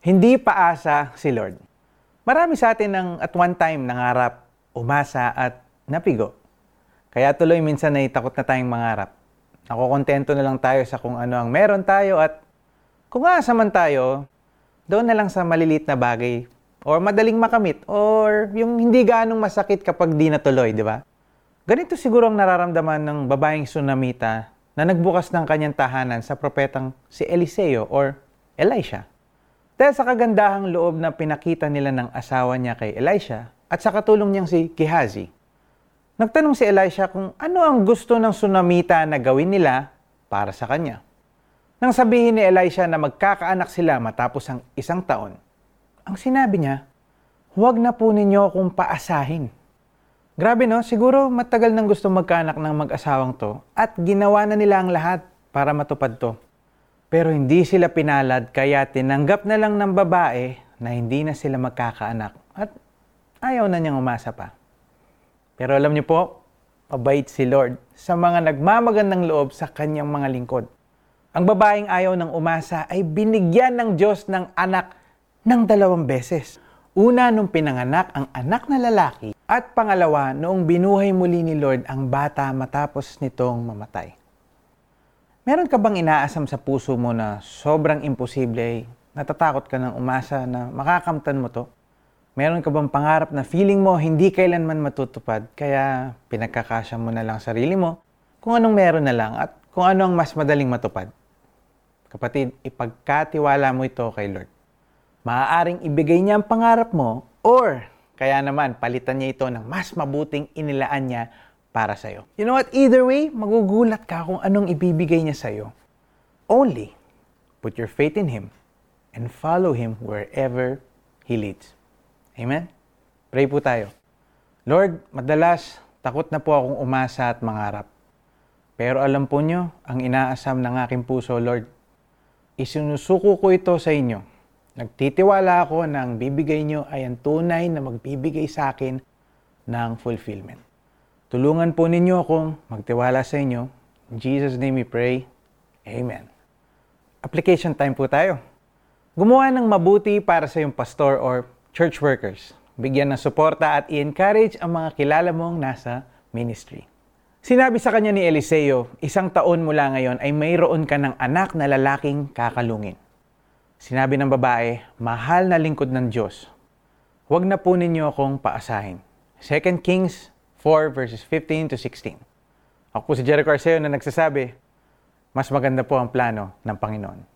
Hindi paasa si Lord. Marami sa atin ang at one time nangarap, umasa at napigo. Kaya tuloy minsan ay takot na tayong mangarap. Ako kontento na lang tayo sa kung ano ang meron tayo at kung asa man tayo, doon na lang sa maliliit na bagay or madaling makamit or yung hindi ganong masakit kapag di natuloy, di ba? Ganito siguro ang nararamdaman ng babaeng Sunamita na nagbukas ng kanyang tahanan sa propetang si Eliseo or Elisha. Dahil sa kagandahang loob na pinakita nila ng asawa niya kay Elisha at sa katulong niyang si Gehazi. Nagtanong si Elisha kung ano ang gusto ng Sunamita na gawin nila para sa kanya. Nang sabihin ni Elisha na magkakaanak sila matapos ang isang taon, ang sinabi niya, huwag na po ninyo akong paasahin. Grabe no, siguro matagal nang gusto magkaanak ng mag-asawang to at ginawa na nila ang lahat para matupad to. Pero hindi sila pinalad kaya tinanggap na lang ng babae na hindi na sila magkakaanak at ayaw na niyang umasa pa. Pero alam niyo po, mabait si Lord sa mga nagmamagandang loob sa kanyang mga lingkod. Ang babaeng ayaw ng umasa ay binigyan ng Diyos ng anak ng dalawang beses. Una nung pinanganak ang anak na lalaki at pangalawa noong binuhay muli ni Lord ang bata matapos nitong mamatay. Meron ka bang inaasam sa puso mo na sobrang imposible, natatakot ka ng umasa na makakamtan mo to? Meron ka bang pangarap na feeling mo hindi kailanman matutupad kaya pinagkakasya mo na lang sarili mo kung anong meron na lang at kung ano ang mas madaling matupad? Kapatid, ipagkatiwala mo ito kay Lord. Maaaring ibigay niya ang pangarap mo or kaya naman palitan niya ito ng mas mabuting inilaan niya para sa'yo. You know what? Either way, magugulat ka kung anong ibibigay niya sa'yo. Only put your faith in Him and follow Him wherever He leads. Amen? Pray po tayo. Lord, madalas takot na po akong umasa at mangarap. Pero alam po nyo, ang inaasam ng aking puso, Lord, isinusuko ko ito sa inyo. Nagtitiwala ako na ang bibigay nyo ay ang tunay na magbibigay sa akin ng fulfillment. Tulungan po ninyo akong magtiwala sa inyo. In Jesus' name we pray. Amen. Application time po tayo. Gumawa ng mabuti para sa iyong pastor or church workers. Bigyan ng suporta at i-encourage ang mga kilala mong nasa ministry. Sinabi sa kanya ni Eliseo, isang taon mula ngayon ay mayroon ka ng anak na lalaking kakalungin. Sinabi ng babae, mahal na lingkod ng Diyos. Huwag na po ninyo akong paasahin. 2 Kings 4 verses 15 to 16. Ako po si Jericho Arceo na nagsasabi, mas maganda po ang plano ng Panginoon.